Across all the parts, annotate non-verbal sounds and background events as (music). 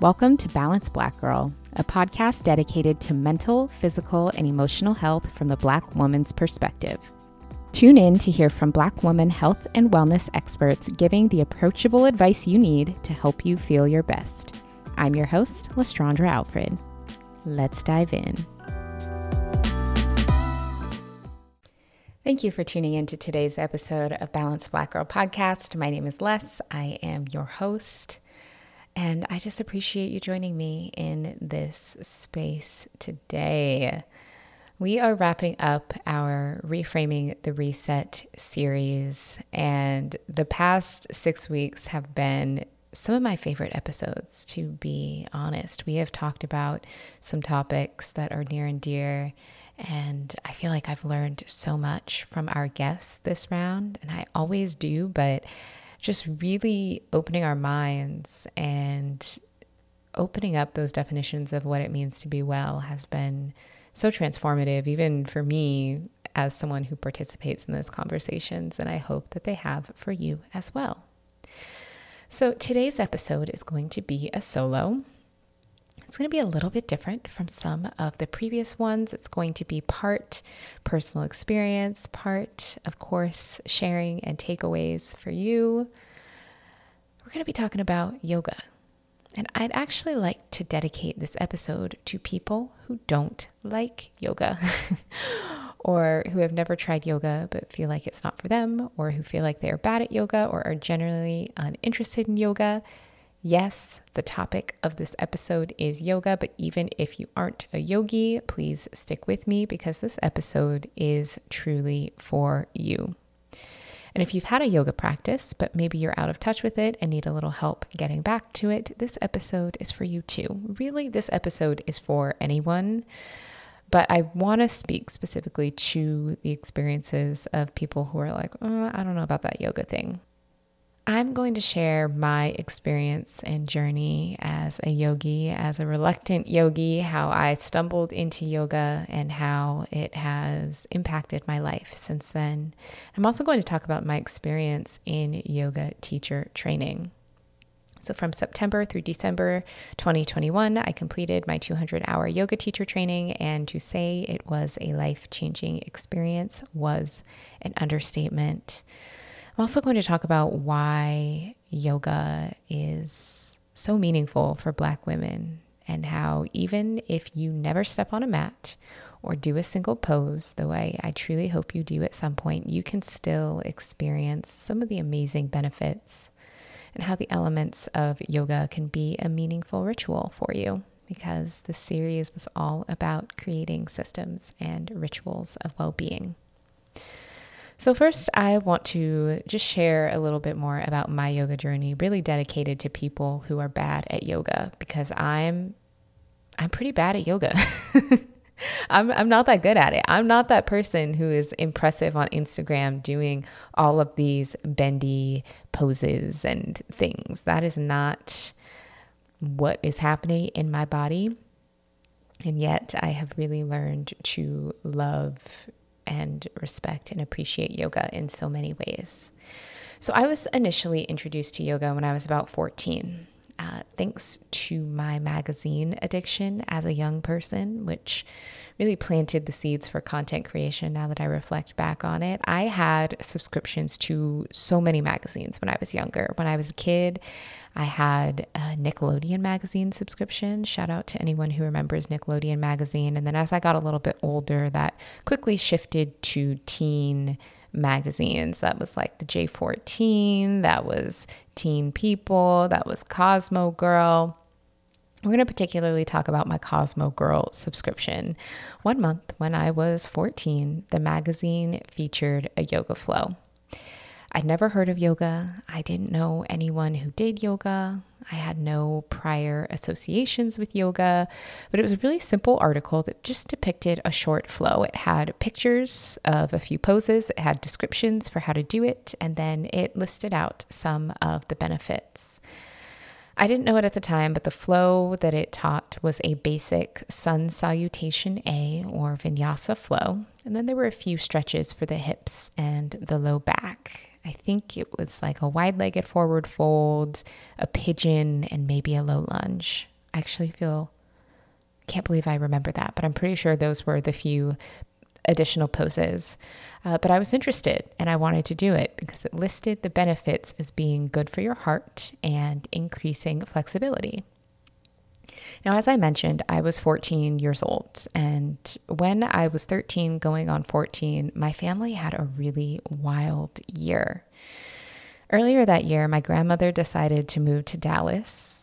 Welcome to Balance Black Girl, a podcast dedicated to mental, physical, and emotional health from the Black woman's perspective. Tune in to hear from Black woman health and wellness experts giving the approachable advice you need to help you feel your best. I'm your host, Lestraundra Alfred. Let's dive in. Thank you for tuning in to today's episode of Balance Black Girl podcast. My name is Les. I am your host. And I just appreciate you joining me in this space today. We are wrapping up our Reframing the Reset series, and the past six weeks have been some of my favorite episodes, to be honest. We have talked about some topics that are near and dear, and I feel like I've learned so much from our guests this round, and I always do, but just really opening our minds and opening up those definitions of what it means to be well has been so transformative, even for me as someone who participates in those conversations. And I hope that they have for you as well. So today's episode is going to be a solo. It's going to be a little bit different from some of the previous ones. It's going to be part personal experience, part, of course, sharing and takeaways for you. We're going to be talking about yoga. And I'd actually like to dedicate this episode to people who don't like yoga (laughs) or who have never tried yoga but feel like it's not for them, or who feel like they're bad at yoga or are generally uninterested in yoga Yes, the topic of this episode is yoga, but even if you aren't a yogi, please stick with me because this episode is truly for you. And if you've had a yoga practice, but maybe you're out of touch with it and need a little help getting back to it, this episode is for you too. Really, this episode is for anyone. But I want to speak specifically to the experiences of people who are like, oh, I don't know about that yoga thing. I'm going to share my experience and journey as a yogi, as a reluctant yogi, how I stumbled into yoga and how it has impacted my life since then. I'm also going to talk about my experience in yoga teacher training. So, from September through December 2021, I completed my 200 hour yoga teacher training, and to say it was a life changing experience was an understatement. I'm also going to talk about why yoga is so meaningful for Black women and how even if you never step on a mat or do a single pose, the way I truly hope you do at some point, you can still experience some of the amazing benefits and how the elements of yoga can be a meaningful ritual for you because the series was all about creating systems and rituals of well being. So, first, I want to just share a little bit more about my yoga journey, really dedicated to people who are bad at yoga because I'm I'm pretty bad at yoga. (laughs) I'm I'm not that good at it. I'm not that person who is impressive on Instagram doing all of these bendy poses and things. That is not what is happening in my body. And yet I have really learned to love and respect and appreciate yoga in so many ways. So, I was initially introduced to yoga when I was about 14. Uh, thanks to my magazine addiction as a young person, which really planted the seeds for content creation now that I reflect back on it. I had subscriptions to so many magazines when I was younger. When I was a kid, I had a Nickelodeon magazine subscription. Shout out to anyone who remembers Nickelodeon magazine. And then as I got a little bit older, that quickly shifted to teen magazines. That was like the J14, that was Teen People, that was Cosmo Girl. We're going to particularly talk about my Cosmo Girl subscription. One month when I was 14, the magazine featured a yoga flow. I'd never heard of yoga. I didn't know anyone who did yoga. I had no prior associations with yoga, but it was a really simple article that just depicted a short flow. It had pictures of a few poses, it had descriptions for how to do it, and then it listed out some of the benefits. I didn't know it at the time, but the flow that it taught was a basic sun salutation A or vinyasa flow. And then there were a few stretches for the hips and the low back. I think it was like a wide legged forward fold, a pigeon, and maybe a low lunge. I actually feel, can't believe I remember that, but I'm pretty sure those were the few additional poses. Uh, but I was interested and I wanted to do it because it listed the benefits as being good for your heart and increasing flexibility. Now, as I mentioned, I was 14 years old. And when I was 13, going on 14, my family had a really wild year. Earlier that year, my grandmother decided to move to Dallas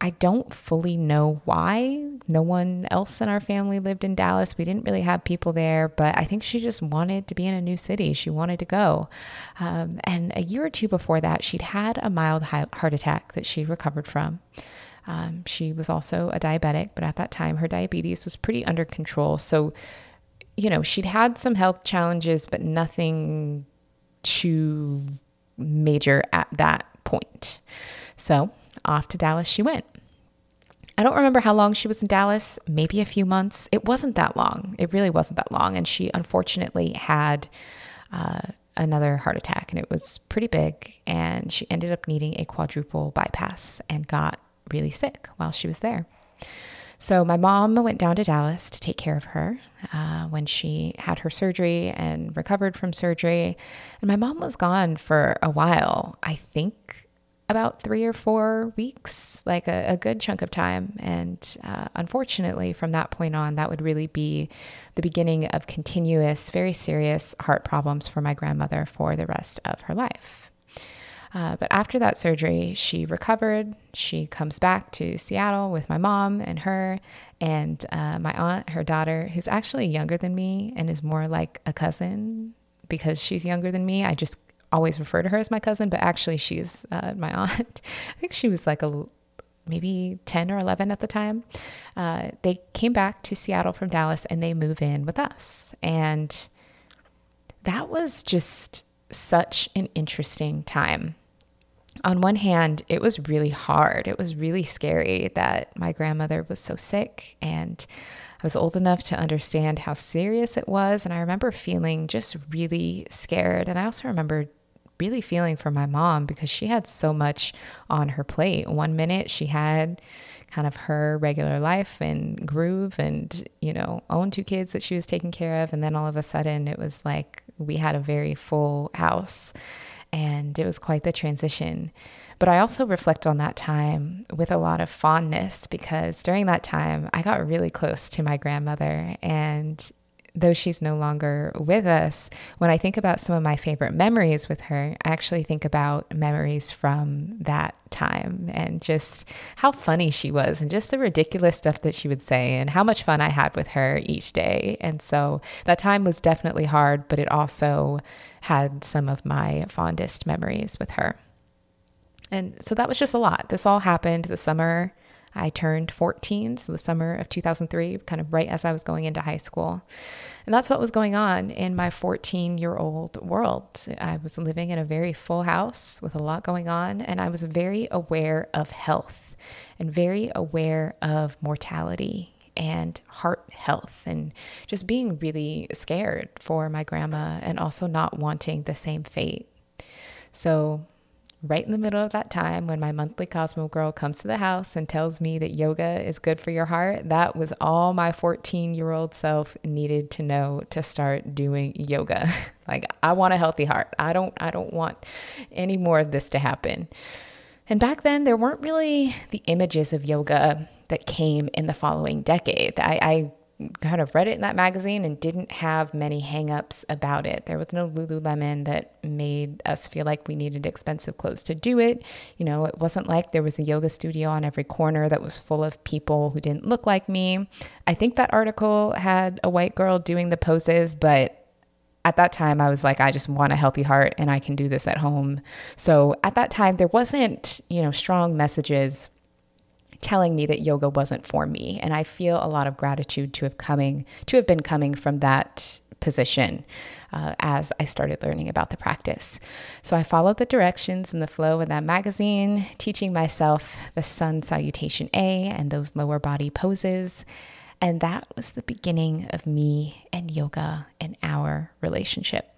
I don't fully know why. No one else in our family lived in Dallas. We didn't really have people there, but I think she just wanted to be in a new city. She wanted to go. Um, and a year or two before that, she'd had a mild heart attack that she recovered from. Um, she was also a diabetic, but at that time, her diabetes was pretty under control. So, you know, she'd had some health challenges, but nothing too major at that point. So, off to Dallas she went. I don't remember how long she was in Dallas, maybe a few months. It wasn't that long. It really wasn't that long. And she unfortunately had uh, another heart attack, and it was pretty big. And she ended up needing a quadruple bypass and got really sick while she was there. So my mom went down to Dallas to take care of her uh, when she had her surgery and recovered from surgery. And my mom was gone for a while. I think about three or four weeks, like a, a good chunk of time. And uh, unfortunately, from that point on, that would really be the beginning of continuous, very serious heart problems for my grandmother for the rest of her life. Uh, but after that surgery, she recovered. She comes back to Seattle with my mom and her, and uh, my aunt, her daughter, who's actually younger than me and is more like a cousin because she's younger than me. I just always refer to her as my cousin, but actually she's uh, my (laughs) aunt. I think she was like a maybe 10 or 11 at the time. Uh, they came back to Seattle from Dallas and they move in with us. And that was just such an interesting time. On one hand, it was really hard. It was really scary that my grandmother was so sick and I was old enough to understand how serious it was. And I remember feeling just really scared. And I also remember really feeling for my mom because she had so much on her plate. One minute she had kind of her regular life and groove and, you know, own two kids that she was taking care of. And then all of a sudden it was like we had a very full house and it was quite the transition. But I also reflect on that time with a lot of fondness because during that time I got really close to my grandmother and though she's no longer with us, when I think about some of my favorite memories with her, I actually think about memories from that time and just how funny she was and just the ridiculous stuff that she would say and how much fun I had with her each day. And so that time was definitely hard, but it also had some of my fondest memories with her. And so that was just a lot. This all happened the summer I turned 14, so the summer of 2003, kind of right as I was going into high school. And that's what was going on in my 14 year old world. I was living in a very full house with a lot going on, and I was very aware of health and very aware of mortality and heart health and just being really scared for my grandma and also not wanting the same fate. So right in the middle of that time when my monthly Cosmo girl comes to the house and tells me that yoga is good for your heart, that was all my 14 year old self needed to know to start doing yoga. (laughs) like I want a healthy heart. I don't I don't want any more of this to happen. And back then there weren't really the images of yoga that came in the following decade. I, I kind of read it in that magazine and didn't have many hangups about it. There was no Lululemon that made us feel like we needed expensive clothes to do it. You know, it wasn't like there was a yoga studio on every corner that was full of people who didn't look like me. I think that article had a white girl doing the poses, but at that time I was like I just want a healthy heart and I can do this at home. So at that time there wasn't, you know, strong messages telling me that yoga wasn't for me. And I feel a lot of gratitude to have coming to have been coming from that position uh, as I started learning about the practice. So I followed the directions and the flow in that magazine, teaching myself the sun salutation A and those lower body poses. And that was the beginning of me and yoga and our relationship.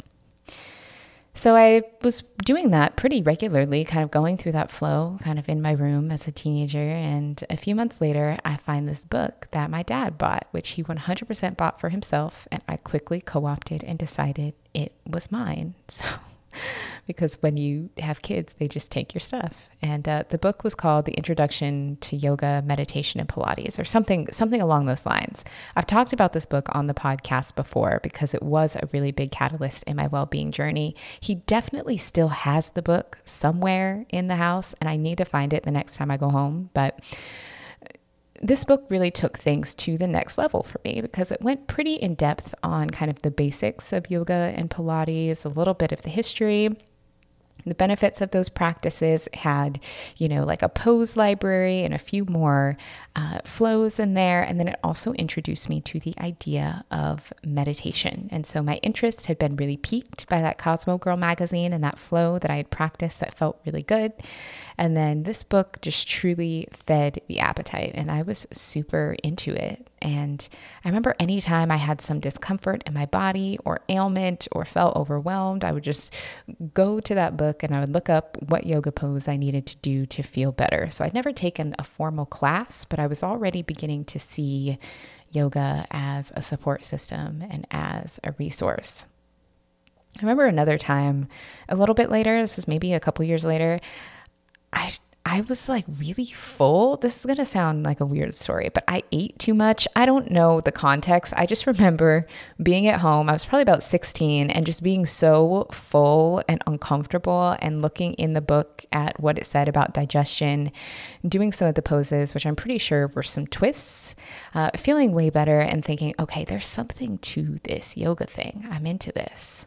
So I was doing that pretty regularly, kind of going through that flow, kind of in my room as a teenager. And a few months later, I find this book that my dad bought, which he 100% bought for himself. And I quickly co opted and decided it was mine. (laughs) So (laughs) because when you have kids, they just take your stuff. And uh, the book was called The Introduction to Yoga, Meditation, and Pilates, or something something along those lines. I've talked about this book on the podcast before because it was a really big catalyst in my well-being journey. He definitely still has the book somewhere in the house, and I need to find it the next time I go home. But this book really took things to the next level for me because it went pretty in depth on kind of the basics of yoga and Pilates, a little bit of the history, the benefits of those practices had, you know, like a pose library and a few more uh, flows in there. And then it also introduced me to the idea of meditation. And so my interest had been really piqued by that Cosmo Girl magazine and that flow that I had practiced that felt really good. And then this book just truly fed the appetite, and I was super into it. And I remember anytime I had some discomfort in my body or ailment or felt overwhelmed, I would just go to that book and I would look up what yoga pose I needed to do to feel better. So I'd never taken a formal class, but I was already beginning to see yoga as a support system and as a resource. I remember another time, a little bit later, this was maybe a couple years later, I I was like really full. This is going to sound like a weird story, but I ate too much. I don't know the context. I just remember being at home. I was probably about 16 and just being so full and uncomfortable and looking in the book at what it said about digestion, doing some of the poses, which I'm pretty sure were some twists, uh, feeling way better and thinking, okay, there's something to this yoga thing. I'm into this.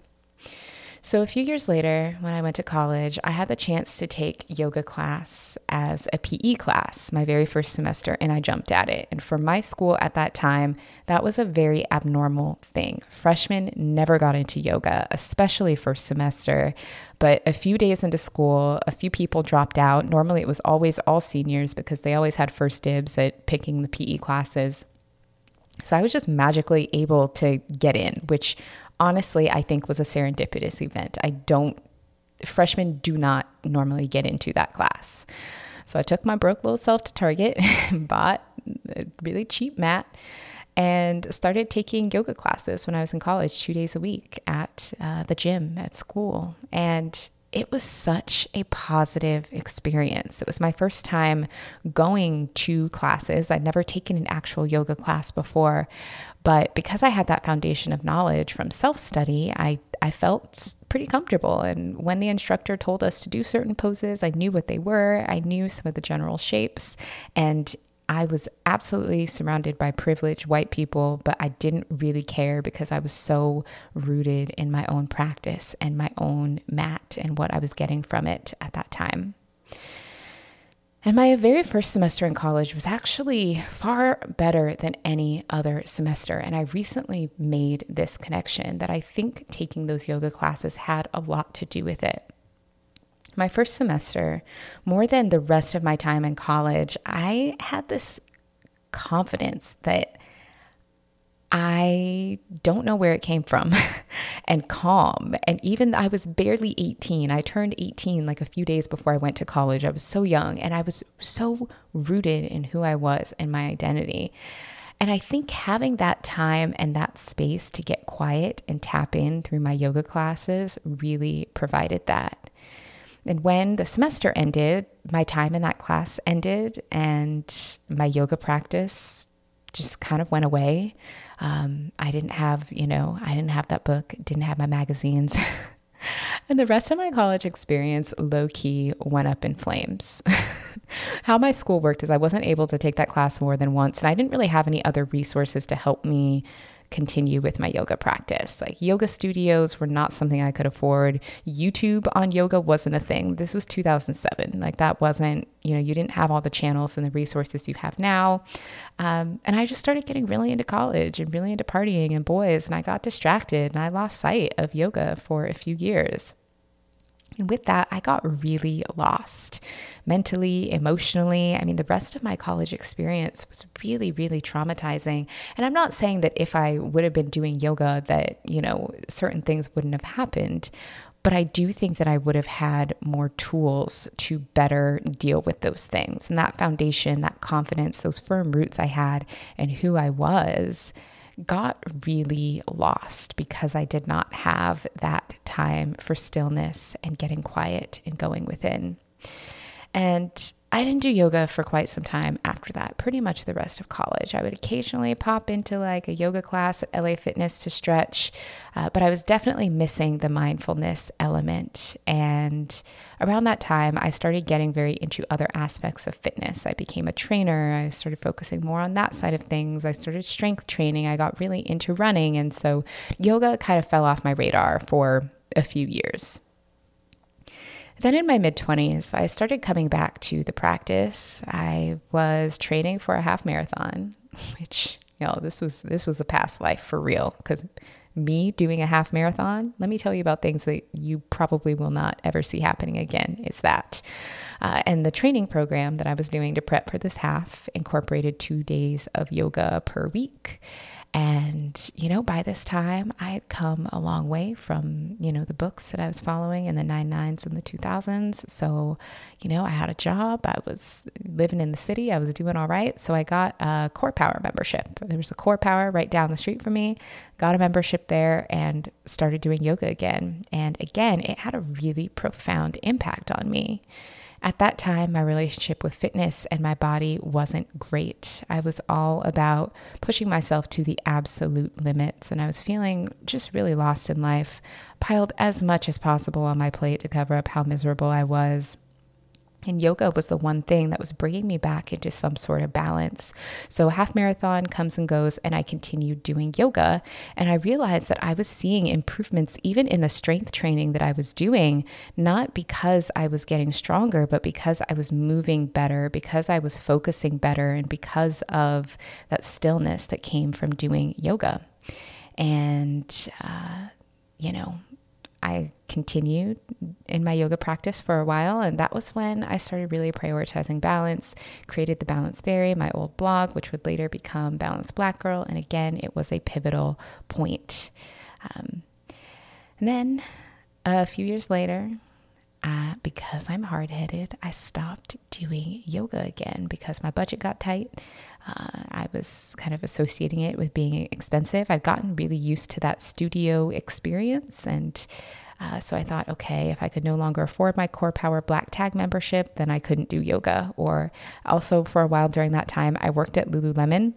So, a few years later, when I went to college, I had the chance to take yoga class as a PE class, my very first semester, and I jumped at it. And for my school at that time, that was a very abnormal thing. Freshmen never got into yoga, especially first semester. But a few days into school, a few people dropped out. Normally, it was always all seniors because they always had first dibs at picking the PE classes. So I was just magically able to get in, which honestly, I think was a serendipitous event. I don't, freshmen do not normally get into that class. So I took my broke little self to Target, (laughs) bought a really cheap mat, and started taking yoga classes when I was in college, two days a week at uh, the gym at school. And it was such a positive experience. It was my first time going to classes. I'd never taken an actual yoga class before, but because I had that foundation of knowledge from self study, I, I felt pretty comfortable. And when the instructor told us to do certain poses, I knew what they were, I knew some of the general shapes, and I was absolutely surrounded by privileged white people, but I didn't really care because I was so rooted in my own practice and my own mat and what I was getting from it at that time. And my very first semester in college was actually far better than any other semester. And I recently made this connection that I think taking those yoga classes had a lot to do with it my first semester, more than the rest of my time in college, I had this confidence that I don't know where it came from (laughs) and calm. And even I was barely 18. I turned 18 like a few days before I went to college. I was so young and I was so rooted in who I was and my identity. And I think having that time and that space to get quiet and tap in through my yoga classes really provided that. And when the semester ended, my time in that class ended and my yoga practice just kind of went away. Um, I didn't have, you know, I didn't have that book, didn't have my magazines. (laughs) and the rest of my college experience low key went up in flames. (laughs) How my school worked is I wasn't able to take that class more than once, and I didn't really have any other resources to help me continue with my yoga practice. Like yoga studios were not something I could afford. YouTube on yoga wasn't a thing. This was 2007. Like that wasn't, you know, you didn't have all the channels and the resources you have now. Um, and I just started getting really into college and really into partying and boys, and I got distracted and I lost sight of yoga for a few years. And with that, I got really lost mentally, emotionally. I mean, the rest of my college experience was really, really traumatizing. And I'm not saying that if I would have been doing yoga, that, you know, certain things wouldn't have happened. but I do think that I would have had more tools to better deal with those things. And that foundation, that confidence, those firm roots I had and who I was got really lost because I did not have that time for stillness and getting quiet and going within. And I didn't do yoga for quite some time after that, pretty much the rest of college. I would occasionally pop into like a yoga class at LA Fitness to stretch, uh, but I was definitely missing the mindfulness element. And around that time, I started getting very into other aspects of fitness. I became a trainer, I started focusing more on that side of things. I started strength training, I got really into running. And so yoga kind of fell off my radar for a few years. Then in my mid 20s, I started coming back to the practice. I was training for a half marathon, (laughs) which, know, this was this was a past life for real cuz me doing a half marathon, let me tell you about things that you probably will not ever see happening again is that. Uh, and the training program that I was doing to prep for this half incorporated two days of yoga per week. And, you know, by this time, I had come a long way from, you know, the books that I was following in the nine nines and the 2000s. So, you know, I had a job, I was living in the city, I was doing all right. So I got a Core Power membership. There was a Core Power right down the street from me, got a membership there and started doing yoga again. And again, it had a really profound impact on me. At that time, my relationship with fitness and my body wasn't great. I was all about pushing myself to the absolute limits, and I was feeling just really lost in life, piled as much as possible on my plate to cover up how miserable I was. And yoga was the one thing that was bringing me back into some sort of balance. So, half marathon comes and goes, and I continued doing yoga. And I realized that I was seeing improvements even in the strength training that I was doing, not because I was getting stronger, but because I was moving better, because I was focusing better, and because of that stillness that came from doing yoga. And, uh, you know, I continued in my yoga practice for a while. And that was when I started really prioritizing balance, created the Balance Berry, my old blog, which would later become Balance Black Girl. And again, it was a pivotal point. Um, and then a few years later, because I'm hard headed, I stopped doing yoga again because my budget got tight. Uh, I was kind of associating it with being expensive. I'd gotten really used to that studio experience. And uh, so I thought, okay, if I could no longer afford my Core Power Black Tag membership, then I couldn't do yoga. Or also, for a while during that time, I worked at Lululemon.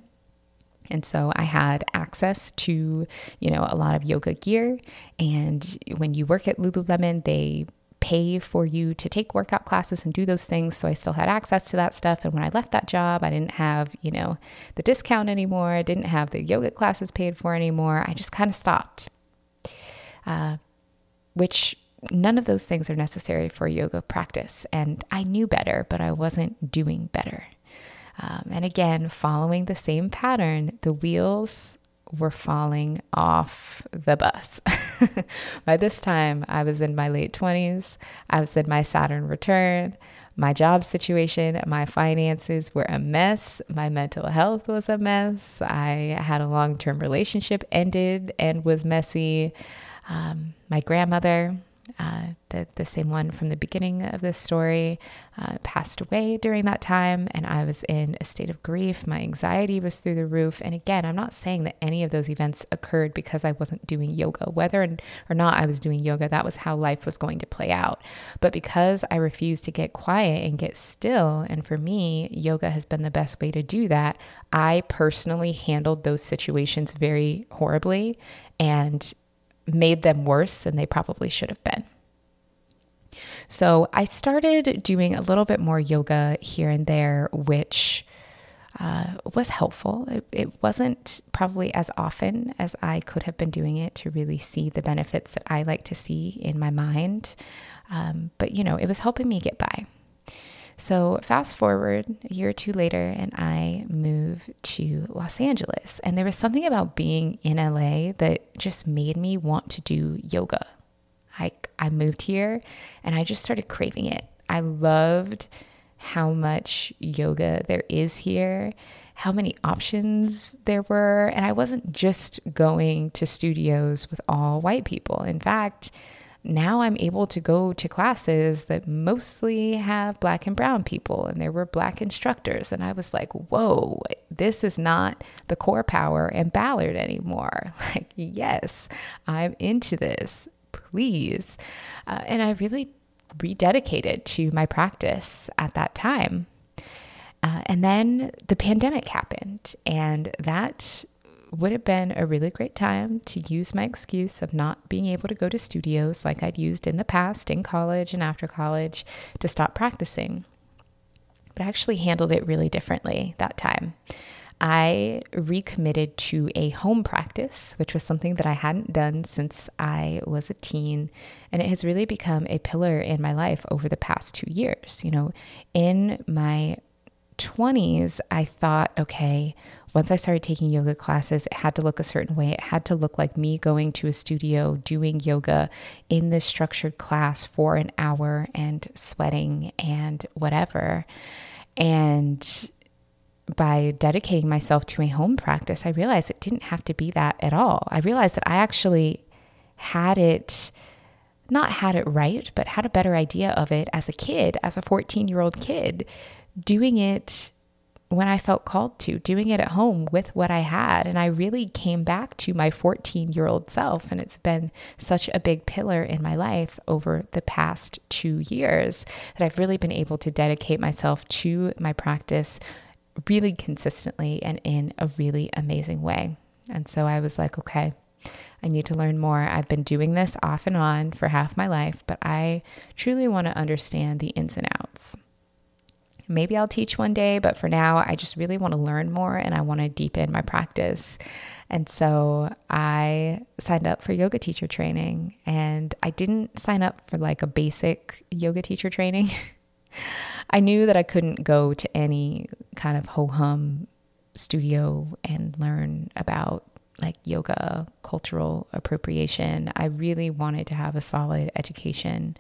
And so I had access to, you know, a lot of yoga gear. And when you work at Lululemon, they pay for you to take workout classes and do those things. So I still had access to that stuff. And when I left that job, I didn't have, you know, the discount anymore. I didn't have the yoga classes paid for anymore. I just kind of stopped. Uh, which none of those things are necessary for yoga practice. And I knew better, but I wasn't doing better. Um, and again, following the same pattern, the wheels were falling off the bus. (laughs) By this time, I was in my late 20s. I was in my Saturn return. My job situation, my finances were a mess. My mental health was a mess. I had a long term relationship ended and was messy. Um, my grandmother uh, the, the same one from the beginning of this story, uh, passed away during that time, and I was in a state of grief. My anxiety was through the roof. And again, I'm not saying that any of those events occurred because I wasn't doing yoga. Whether or not I was doing yoga, that was how life was going to play out. But because I refused to get quiet and get still, and for me, yoga has been the best way to do that, I personally handled those situations very horribly. And made them worse than they probably should have been. So I started doing a little bit more yoga here and there, which uh, was helpful. It, it, wasn't probably as often as I could have been doing it to really see the benefits that I like to see in my mind. Um, but, you know, it was helping me get by. So, fast forward a year or two later, and I moved to Los Angeles. And there was something about being in LA that just made me want to do yoga. I, I moved here and I just started craving it. I loved how much yoga there is here, how many options there were. And I wasn't just going to studios with all white people. In fact, now I'm able to go to classes that mostly have black and brown people, and there were black instructors. And I was like, whoa, this is not the core power and Ballard anymore. (laughs) Like, yes, I'm into this, please. Uh, and I really rededicated to my practice at that time. Uh, and then the pandemic happened, and that would have been a really great time to use my excuse of not being able to go to studios like I'd used in the past in college and after college to stop practicing. But I actually handled it really differently that time. I recommitted to a home practice, which was something that I hadn't done since I was a teen. And it has really become a pillar in my life over the past two years. You know, in my 20s, I thought, okay, once I started taking yoga classes, it had to look a certain way. It had to look like me going to a studio, doing yoga in this structured class for an hour and sweating and whatever. And by dedicating myself to a home practice, I realized it didn't have to be that at all. I realized that I actually had it not had it right, but had a better idea of it as a kid, as a 14 year old kid, doing it when I felt called to, doing it at home with what I had. And I really came back to my 14 year old self. And it's been such a big pillar in my life over the past two years that I've really been able to dedicate myself to my practice really consistently and in a really amazing way. And so I was like, okay, I need to learn more. I've been doing this off and on for half my life, but I truly want to understand the ins and outs. Maybe I'll teach one day, but for now, I just really want to learn more and I want to deepen my practice. And so I signed up for yoga teacher training and I didn't sign up for like a basic yoga teacher training. (laughs) I knew that I couldn't go to any kind of ho hum studio and learn about like yoga, cultural appropriation. I really wanted to have a solid education.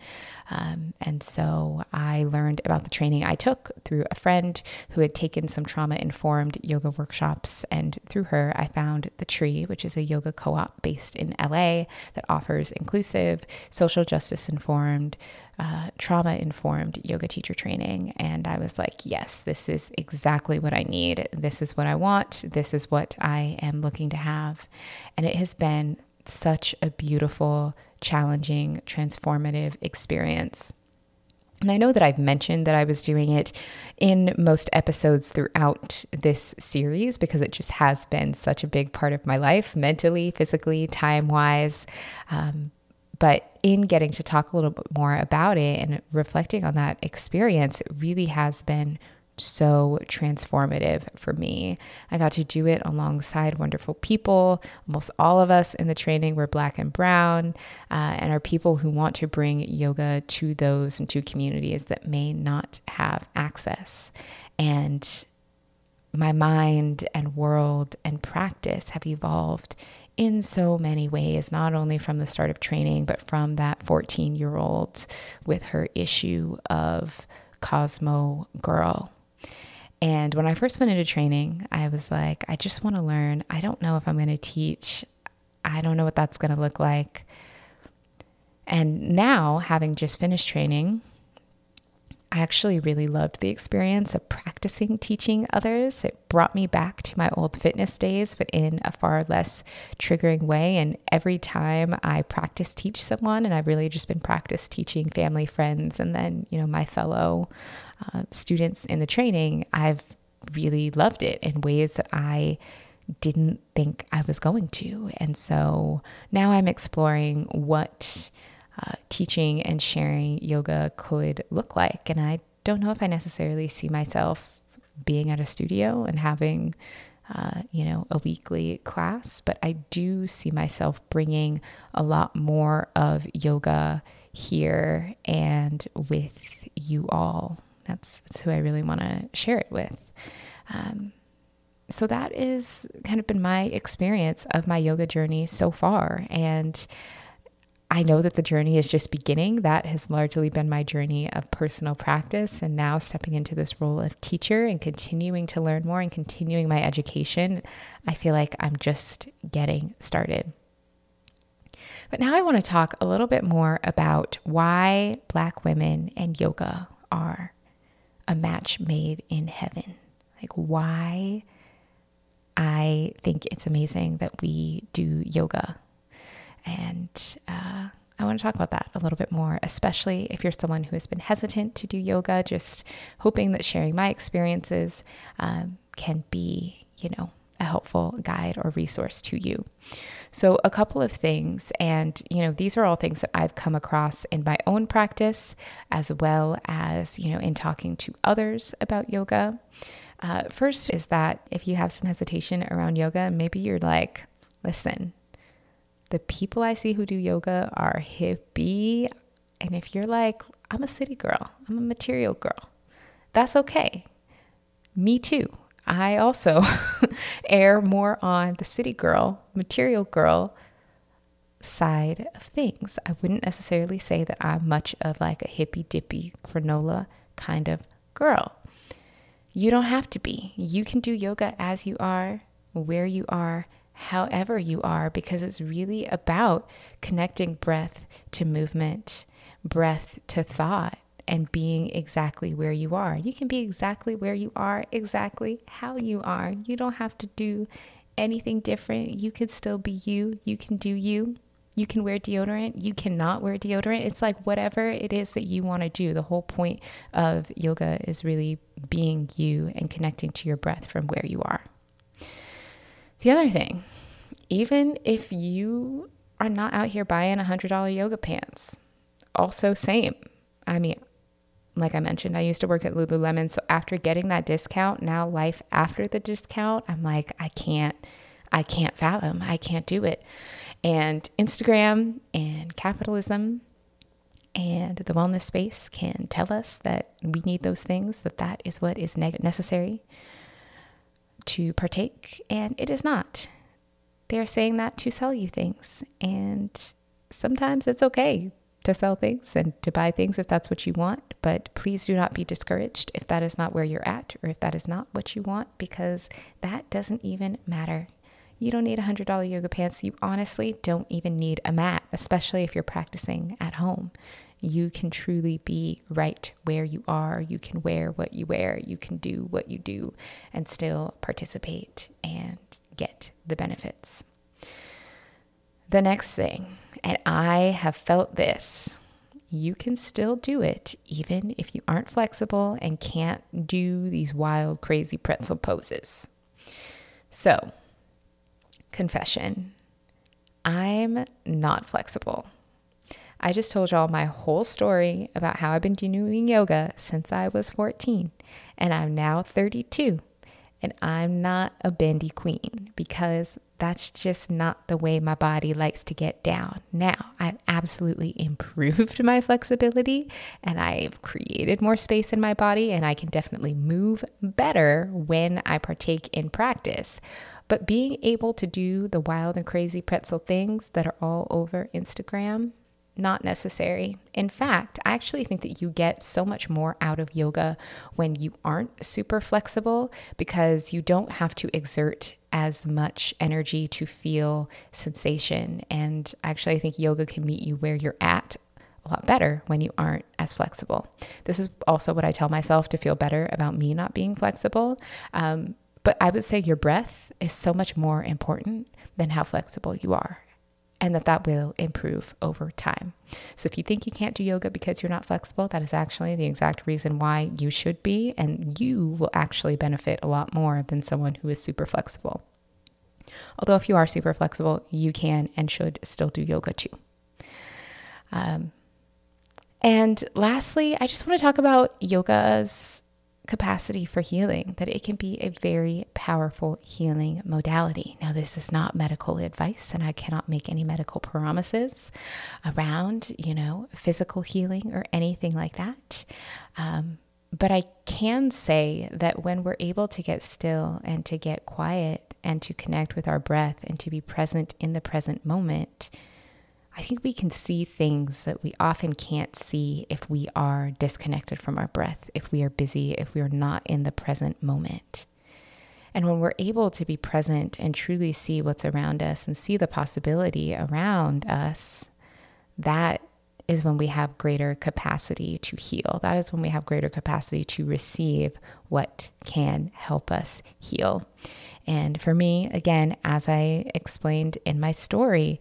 Um, and so I learned about the training I took through a friend who had taken some trauma informed yoga workshops. And through her, I found The Tree, which is a yoga co op based in LA that offers inclusive, social justice informed, uh, trauma informed yoga teacher training. And I was like, yes, this is exactly what I need. This is what I want. This is what I am looking to have. And it has been such a beautiful, challenging, transformative experience. And I know that I've mentioned that I was doing it in most episodes throughout this series because it just has been such a big part of my life, mentally, physically, time wise. Um, but in getting to talk a little bit more about it and reflecting on that experience, really has been so transformative for me. I got to do it alongside wonderful people. Almost all of us in the training were black and brown, uh, and are people who want to bring yoga to those and to communities that may not have access. And my mind and world and practice have evolved in so many ways, not only from the start of training, but from that 14 year old with her issue of Cosmo Girl. And when I first went into training, I was like, I just want to learn. I don't know if I'm going to teach. I don't know what that's going to look like. And now, having just finished training, I actually really loved the experience of practicing teaching others. It brought me back to my old fitness days, but in a far less triggering way. And every time I practice teach someone, and I've really just been practice teaching family, friends, and then, you know, my fellow uh, students in the training, I've really loved it in ways that I didn't think I was going to. And so now I'm exploring what uh, teaching and sharing yoga could look like. And I don't know if I necessarily see myself being at a studio and having, uh, you know, a weekly class, but I do see myself bringing a lot more of yoga here and with you all. That's, that's who I really want to share it with. Um, so that is kind of been my experience of my yoga journey so far. And I know that the journey is just beginning. That has largely been my journey of personal practice. And now stepping into this role of teacher and continuing to learn more and continuing my education, I feel like I'm just getting started. But now I want to talk a little bit more about why Black women and yoga are a match made in heaven. Like, why I think it's amazing that we do yoga. And uh, I want to talk about that a little bit more, especially if you're someone who has been hesitant to do yoga, just hoping that sharing my experiences um, can be, you know, a helpful guide or resource to you. So, a couple of things, and you know, these are all things that I've come across in my own practice, as well as, you know, in talking to others about yoga. Uh, first is that if you have some hesitation around yoga, maybe you're like, listen, the people I see who do yoga are hippie. And if you're like, I'm a city girl, I'm a material girl, that's okay. Me too. I also (laughs) err more on the city girl, material girl side of things. I wouldn't necessarily say that I'm much of like a hippy dippy granola kind of girl. You don't have to be. You can do yoga as you are, where you are, however you are, because it's really about connecting breath to movement, breath to thought, and being exactly where you are. You can be exactly where you are, exactly how you are. You don't have to do anything different. You can still be you. You can do you. You can wear deodorant. You cannot wear deodorant. It's like whatever it is that you want to do. The whole point of yoga is really being you and connecting to your breath from where you are. The other thing, even if you are not out here buying $100 yoga pants, also same. I mean, like I mentioned, I used to work at Lululemon. So after getting that discount, now life after the discount, I'm like, I can't, I can't fathom. I can't do it. And Instagram and capitalism and the wellness space can tell us that we need those things, that that is what is ne- necessary to partake. And it is not. They are saying that to sell you things. And sometimes it's okay to sell things and to buy things if that's what you want. But please do not be discouraged if that is not where you're at or if that is not what you want, because that doesn't even matter. You don't need $100 yoga pants. You honestly don't even need a mat, especially if you're practicing at home. You can truly be right where you are. You can wear what you wear. You can do what you do and still participate and get the benefits. The next thing and I have felt this. You can still do it even if you aren't flexible and can't do these wild, crazy pretzel poses. So, confession I'm not flexible. I just told y'all my whole story about how I've been doing yoga since I was 14, and I'm now 32. And I'm not a bendy queen because that's just not the way my body likes to get down. Now, I've absolutely (laughs) improved my flexibility and I've created more space in my body, and I can definitely move better when I partake in practice. But being able to do the wild and crazy pretzel things that are all over Instagram, not necessary. In fact, I actually think that you get so much more out of yoga when you aren't super flexible because you don't have to exert as much energy to feel sensation. And actually, I think yoga can meet you where you're at a lot better when you aren't as flexible. This is also what I tell myself to feel better about me not being flexible. Um, but I would say your breath is so much more important than how flexible you are and that that will improve over time. So if you think you can't do yoga because you're not flexible, that is actually the exact reason why you should be and you will actually benefit a lot more than someone who is super flexible. Although if you are super flexible, you can and should still do yoga too. Um, and lastly, I just want to talk about yoga's capacity for healing, that it can be a very powerful healing modality. Now, this is not medical advice, and I cannot make any medical promises around, you know, physical healing or anything like that. Um, but I can say that when we're able to get still and to get quiet and to connect with our breath and to be present in the present moment, I think we can see things that we often can't see if we are disconnected from our breath, if we are busy, if we are not in the present moment. And when we're able to be present and truly see what's around us and see the possibility around us, that is when we have greater capacity to heal. That is when we have greater capacity to receive what can help us heal. And for me, again, as I explained in my story,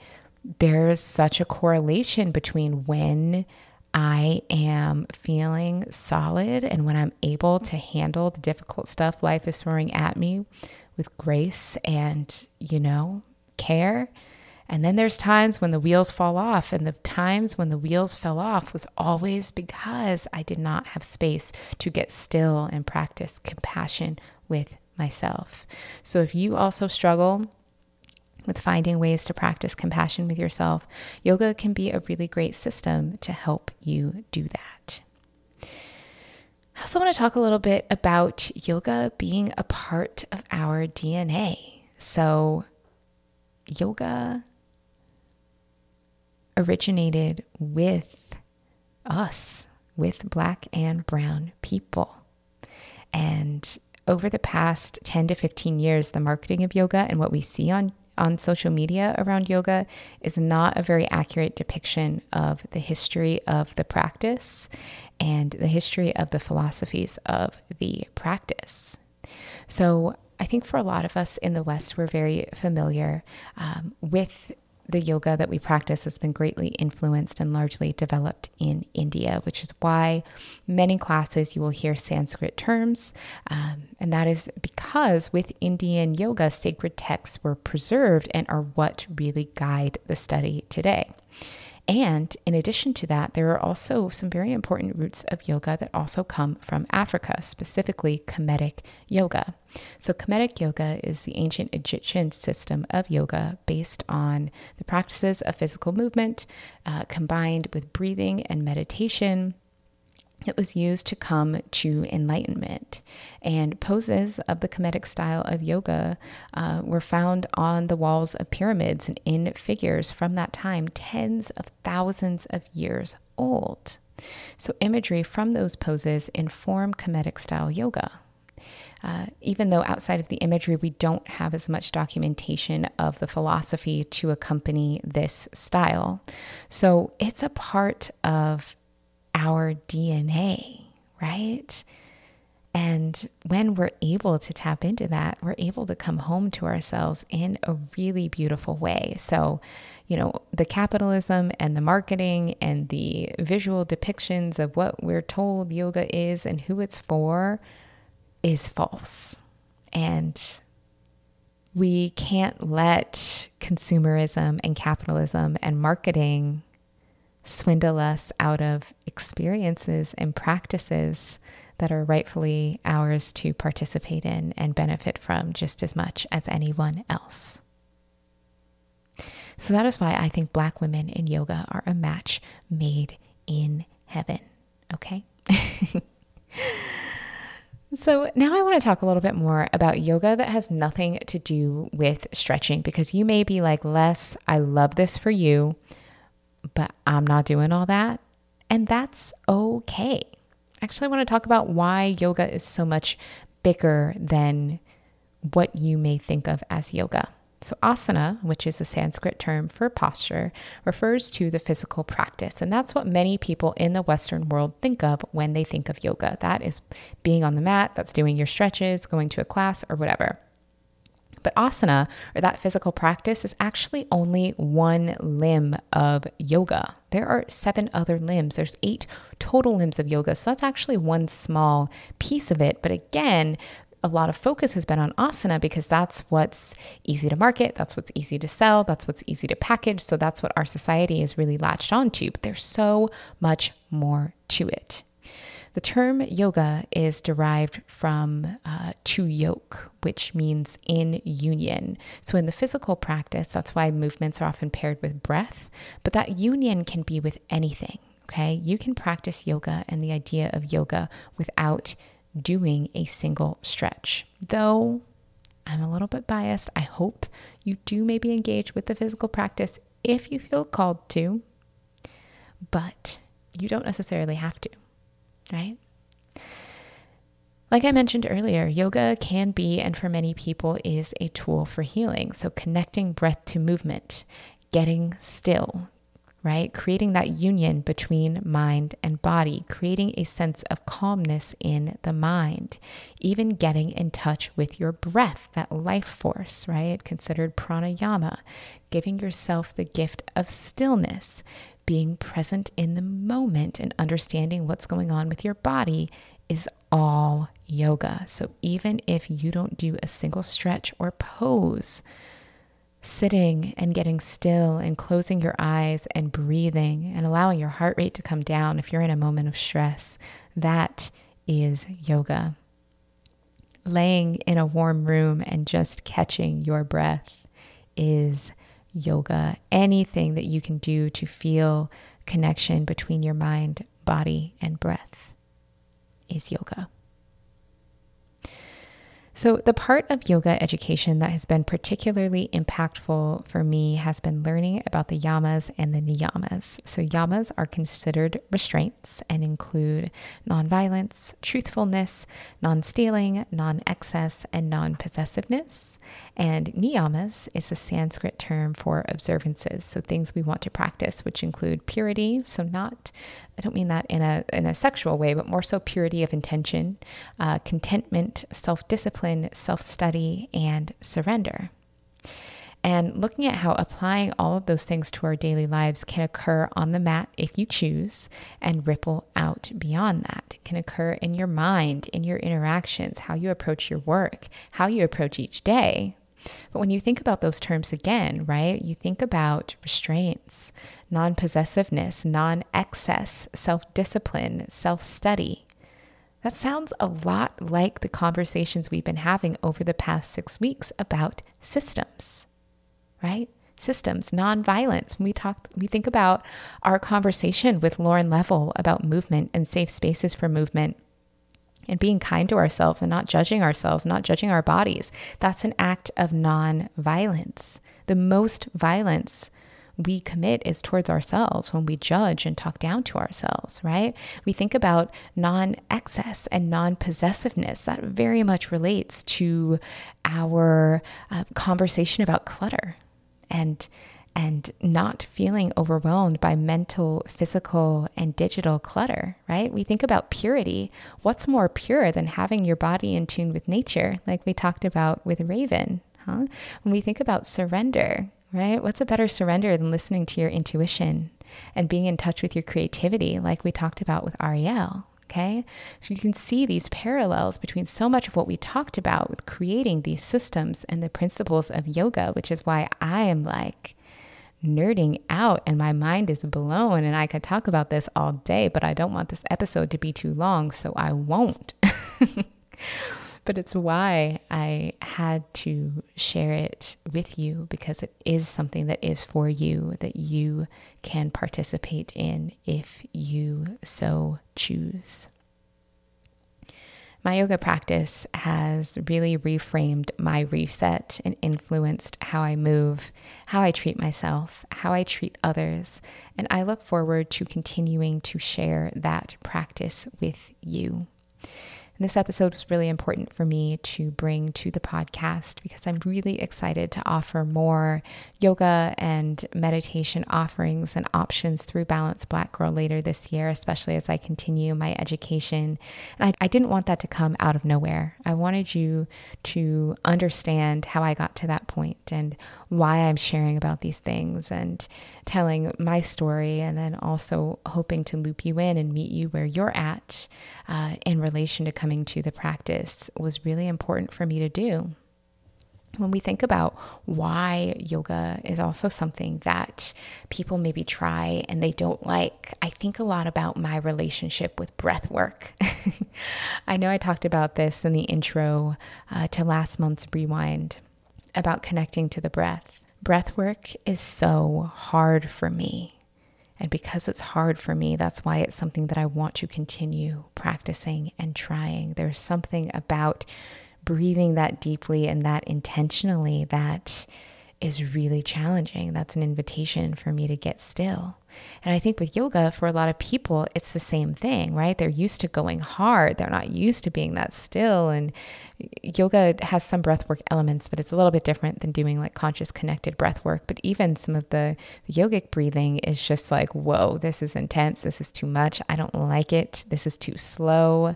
there's such a correlation between when I am feeling solid and when I'm able to handle the difficult stuff life is throwing at me with grace and, you know, care. And then there's times when the wheels fall off, and the times when the wheels fell off was always because I did not have space to get still and practice compassion with myself. So if you also struggle with finding ways to practice compassion with yourself, yoga can be a really great system to help you do that. I also want to talk a little bit about yoga being a part of our DNA. So, yoga originated with us, with Black and Brown people. And over the past 10 to 15 years, the marketing of yoga and what we see on on social media around yoga is not a very accurate depiction of the history of the practice and the history of the philosophies of the practice. So, I think for a lot of us in the West, we're very familiar um, with the yoga that we practice has been greatly influenced and largely developed in India, which is why many classes you will hear Sanskrit terms. Um, and that is because with Indian yoga, sacred texts were preserved and are what really guide the study today. And in addition to that, there are also some very important roots of yoga that also come from Africa, specifically Kemetic yoga. So, Kemetic yoga is the ancient Egyptian system of yoga based on the practices of physical movement uh, combined with breathing and meditation it was used to come to enlightenment. And poses of the Kemetic style of yoga uh, were found on the walls of pyramids and in figures from that time, tens of thousands of years old. So, imagery from those poses inform Kemetic style yoga. Uh, even though outside of the imagery, we don't have as much documentation of the philosophy to accompany this style. So it's a part of our DNA, right? And when we're able to tap into that, we're able to come home to ourselves in a really beautiful way. So, you know, the capitalism and the marketing and the visual depictions of what we're told yoga is and who it's for is false. And we can't let consumerism and capitalism and marketing swindle us out of experiences and practices that are rightfully ours to participate in and benefit from just as much as anyone else. So that is why I think Black women in yoga are a match made in heaven. Okay? (laughs) So, now I want to talk a little bit more about yoga that has nothing to do with stretching because you may be like, Les, I love this for you but I'm not doing all that. And that's okay. Actually, I want to talk about why yoga is so much bigger than what you may think of as yoga. So, asana, which is a Sanskrit term for posture, refers to the physical practice. And that's what many people in the Western world think of when they think of yoga. That is being on the mat, that's doing your stretches, going to a class, or whatever. But asana, or that physical practice, is actually only one limb of yoga. There are seven other limbs. There's eight total limbs of yoga. So that's actually one small piece of it. But again, a lot of focus has been on asana because that's what's easy to market, that's what's easy to sell, that's what's easy to package. So that's what our society is really latched onto. But there's so much more to it. The term yoga is derived from uh, to yoke, which means in union. So, in the physical practice, that's why movements are often paired with breath, but that union can be with anything. Okay, you can practice yoga and the idea of yoga without doing a single stretch. Though I'm a little bit biased, I hope you do maybe engage with the physical practice if you feel called to, but you don't necessarily have to right? Like I mentioned earlier, yoga can be, and for many people, is a tool for healing. So, connecting breath to movement, getting still, right? Creating that union between mind and body, creating a sense of calmness in the mind, even getting in touch with your breath, that life force, right? Considered pranayama, giving yourself the gift of stillness, being present in the moment and understanding what's going on with your body is all yoga. So even if you don't do a single stretch or pose, sitting and getting still and closing your eyes and breathing and allowing your heart rate to come down if you're in a moment of stress, that is yoga. Laying in a warm room and just catching your breath is yoga. Anything that you can do to feel connection between your mind, body, and breath is yoga. So, the part of yoga education that has been particularly impactful for me has been learning about the yamas and the niyamas. So, yamas are considered restraints and include nonviolence, truthfulness, non stealing, non excess, and non possessiveness. And niyamas is a Sanskrit term for observances, so things we want to practice, which include purity, so not I don't mean that in a in a sexual way, but more so purity of intention, uh, contentment, self discipline, self study, and surrender. And looking at how applying all of those things to our daily lives can occur on the mat if you choose and ripple out beyond that. It can occur in your mind, in your interactions, how you approach your work, how you approach each day, but when you think about those terms again, right, you think about restraints, non possessiveness, non excess, self discipline, self study. That sounds a lot like the conversations we've been having over the past six weeks about systems, right? Systems, nonviolence. When we talk, we think about our conversation with Lauren Leavell about movement and safe spaces for movement and being kind to ourselves and not judging ourselves, not judging our bodies. That's an act of non violence. The most violence we commit is towards ourselves when we judge and talk down to ourselves, right? We think about non excess and non possessiveness. That very much relates to our uh, conversation about clutter and and not feeling overwhelmed by mental, physical, and digital clutter, right? We think about purity. What's more pure than having your body in tune with nature, like we talked about with Raven, huh? When we think about surrender, right? What's a better surrender than listening to your intuition and being in touch with your creativity, like we talked about with Ariel? Okay. So you can see these parallels between so much of what we talked about with creating these systems and the principles of yoga, which is why I am like, nerding out and my mind is blown and I could talk about this all day, but I don't want this episode to be too long, so I won't. (laughs) but it's why I had to share it with you because it is something that is for you that you can participate in if you so choose. My yoga practice has really reframed my reset and influenced how I move, how I treat myself, how I treat others. And I look forward to continuing to share that practice with you. And this episode was really important for me to bring to the podcast because I'm really excited to offer more yoga and meditation offerings and options through Balanced Black Girl later this year, especially as I continue my education. And I, I didn't want that to come out of nowhere. I wanted you to understand how I got to that point and why I'm sharing about these things and telling my story, and then also hoping to loop you in and meet you where you're at uh, in relation to coming to the practice was really important for me to do. When we think about why yoga is also something that people maybe try and they don't like, I think a lot about my relationship with breath work. (laughs) I know I talked about this in the intro uh, to last month's rewind about connecting to the breath. Breath work is so hard for me. And because it's hard for me, that's why it's something that I want to continue practicing and trying. There's something about breathing that deeply and that intentionally that is really challenging. That's an invitation for me to get still. And I think with yoga, for a lot of people, it's the same thing, right? They're used to going hard, they're not used to being that still. And yoga has some breath work elements, but it's a little bit different than doing like conscious connected breath work. But even some of the, yogic breathing is just like, whoa, this is intense. This is too much. I don't like it. This is too slow.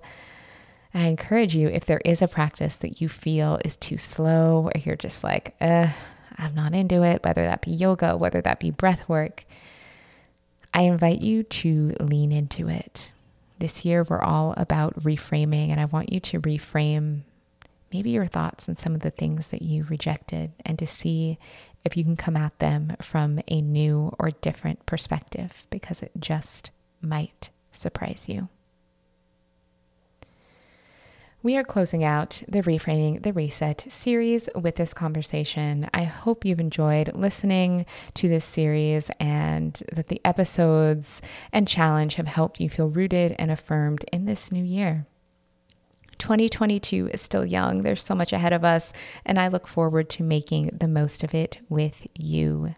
And I encourage you, if there is a practice that you feel is too slow, or you're just like, eh, I'm not into it, whether that be yoga, whether that be breath work, I invite you to lean into it. This year, we're all about reframing, and I want you to reframe maybe your thoughts and some of the things that you rejected and to see if you can come at them from a new or different perspective because it just might surprise you. We are closing out the Reframing the Reset series with this conversation. I hope you've enjoyed listening to this series and that the episodes and challenge have helped you feel rooted and affirmed in this new year. 2022 is still young. There's so much ahead of us, and I look forward to making the most of it with you.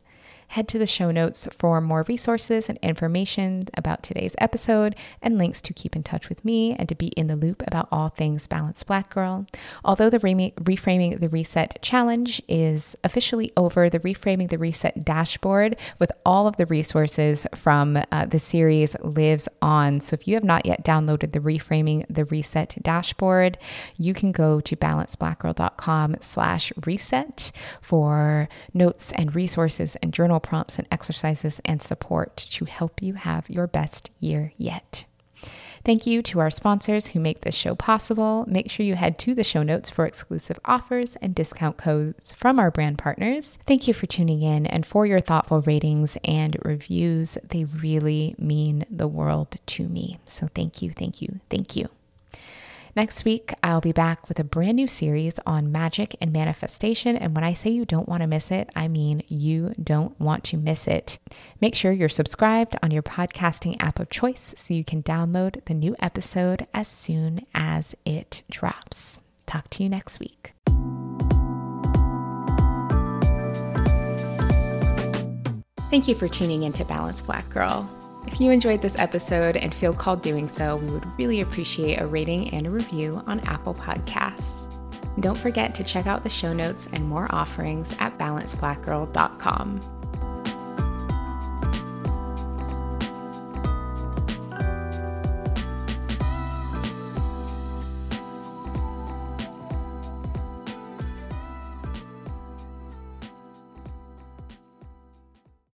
Head to the show notes for more resources and information about today's episode and links to keep in touch with me and to be in the loop about all things Balanced Black Girl. Although the Reframing the Reset challenge is officially over, the Reframing the Reset dashboard with all of the resources from uh, the series lives on. So if you have not yet downloaded the Reframing the Reset dashboard, you can go to balancedblackgirl.com slash reset for notes and resources and journal prompts and exercises and support to help you have your best year yet. Thank you to our sponsors who make this show possible. Make sure you head to the show notes for exclusive offers and discount codes from our brand partners. Thank you for tuning in and for your thoughtful ratings and reviews. They really mean the world to me. So thank you, thank you, thank you. Next week, I'll be back with a brand new series on magic and manifestation. And when I say you don't want to miss it, I mean you don't want to miss it. Make sure you're subscribed on your podcasting app of choice so you can download the new episode as soon as it drops. Talk to you next week. Thank you for tuning in to Balanced Black Girl. If you enjoyed this episode and feel called doing so, we would really appreciate a rating and a review on Apple Podcasts. Don't forget to check out the show notes and more offerings at balancedblackgirl.com.